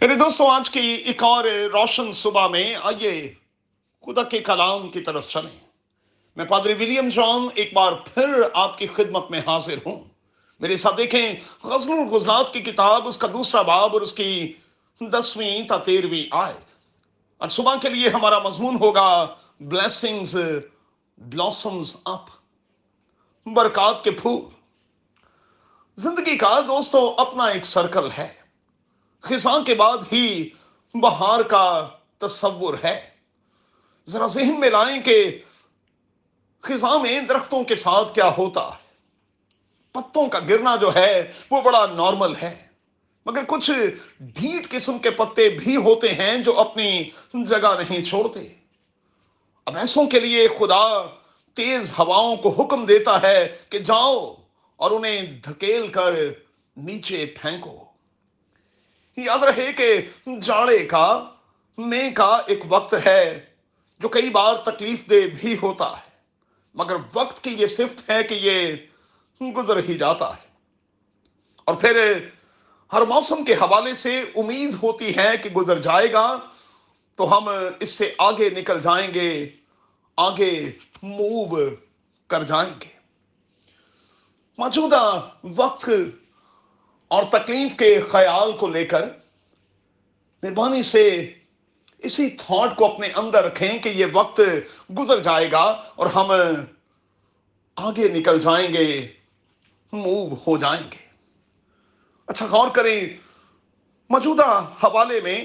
میرے دوستوں، آج کی ایک اور روشن صبح میں آئیے خدا کے کلام کی طرف چلیں۔ میں پادری ولیم جان ایک بار پھر آپ کی خدمت میں حاضر ہوں۔ میرے ساتھ دیکھیں، غزل الغزات کی کتاب، اس کا دوسرا باب اور اس کی دسویں تا تیرہویں آیت۔ اور صبح کے لیے ہمارا مضمون ہوگا بلیسنگز بلاسمز اپ برکات کے پھول۔ زندگی کا دوستو، اپنا ایک سرکل ہے۔ خزاں کے بعد ہی بہار کا تصور ہے۔ ذرا ذہن میں لائیں کہ خزاں میں درختوں کے ساتھ کیا ہوتا ہے۔ پتوں کا گرنا جو ہے وہ بڑا نارمل ہے، مگر کچھ ڈھیٹ قسم کے پتے بھی ہوتے ہیں جو اپنی جگہ نہیں چھوڑتے۔ اب ایسوں کے لیے خدا تیز ہواؤں کو حکم دیتا ہے کہ جاؤ اور انہیں دھکیل کر نیچے پھینکو۔ یاد رہے کہ جاڑے کا، میں کا ایک وقت ہے جو کئی بار تکلیف دہ بھی ہوتا ہے۔ مگر وقت کی یہ صفت ہے کہ یہ گزر ہی جاتا ہے۔ اور پھر ہر موسم کے حوالے سے امید ہوتی ہے کہ گزر جائے گا، تو ہم اس سے آگے نکل جائیں گے، آگے موو کر جائیں گے۔ موجودہ وقت اور تکلیف کے خیال کو لے کر مہربانی سے اسی تھاٹ کو اپنے اندر رکھیں کہ یہ وقت گزر جائے گا اور ہم آگے نکل جائیں گے، موو ہو جائیں گے۔ اچھا غور کریں، موجودہ حوالے میں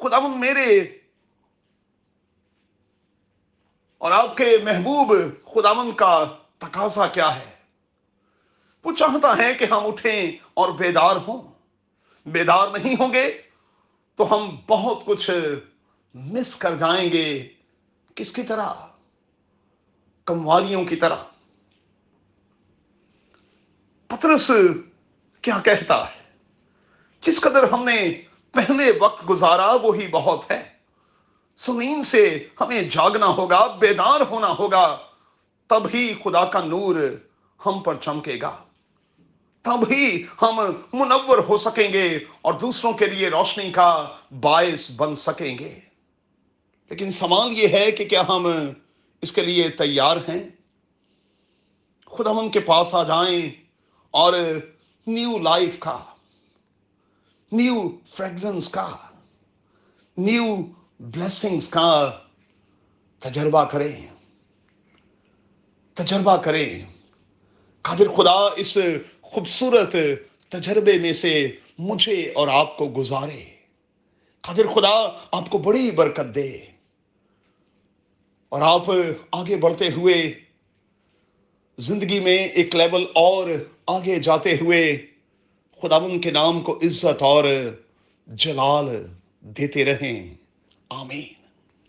خدا میرے اور آپ کے محبوب خداون کا تقاضا کیا ہے؟ وہ چاہتا ہے کہ ہم اٹھیں اور بیدار ہوں۔ بیدار نہیں ہوں گے تو ہم بہت کچھ مس کر جائیں گے۔ کس کی طرح؟ کموالیوں کی طرح۔ پترس کیا کہتا ہے؟ جس قدر ہم نے پہلے وقت گزارا وہی بہت ہے۔ سنین سے ہمیں جاگنا ہوگا، بیدار ہونا ہوگا، تب ہی خدا کا نور ہم پر چمکے گا۔ تب ہی ہم منور ہو سکیں گے اور دوسروں کے لیے روشنی کا باعث بن سکیں گے۔ لیکن سوال یہ ہے کہ کیا ہم اس کے لیے تیار ہیں؟ خدا ہم کے پاس آ جائیں اور نیو لائف کا، نیو فریگرنس کا، نیو بلیسنگز کا تجربہ کریں۔ تجربہ کریں۔ قادر خدا، اس خوبصورت تجربے میں سے مجھے اور آپ کو گزارے۔ قادر خدا، آپ کو بڑی برکت دے۔ اور آپ آگے بڑھتے ہوئے، زندگی میں ایک لیول اور آگے جاتے ہوئے خداون کے نام کو عزت اور جلال دیتے رہیں۔ آمین۔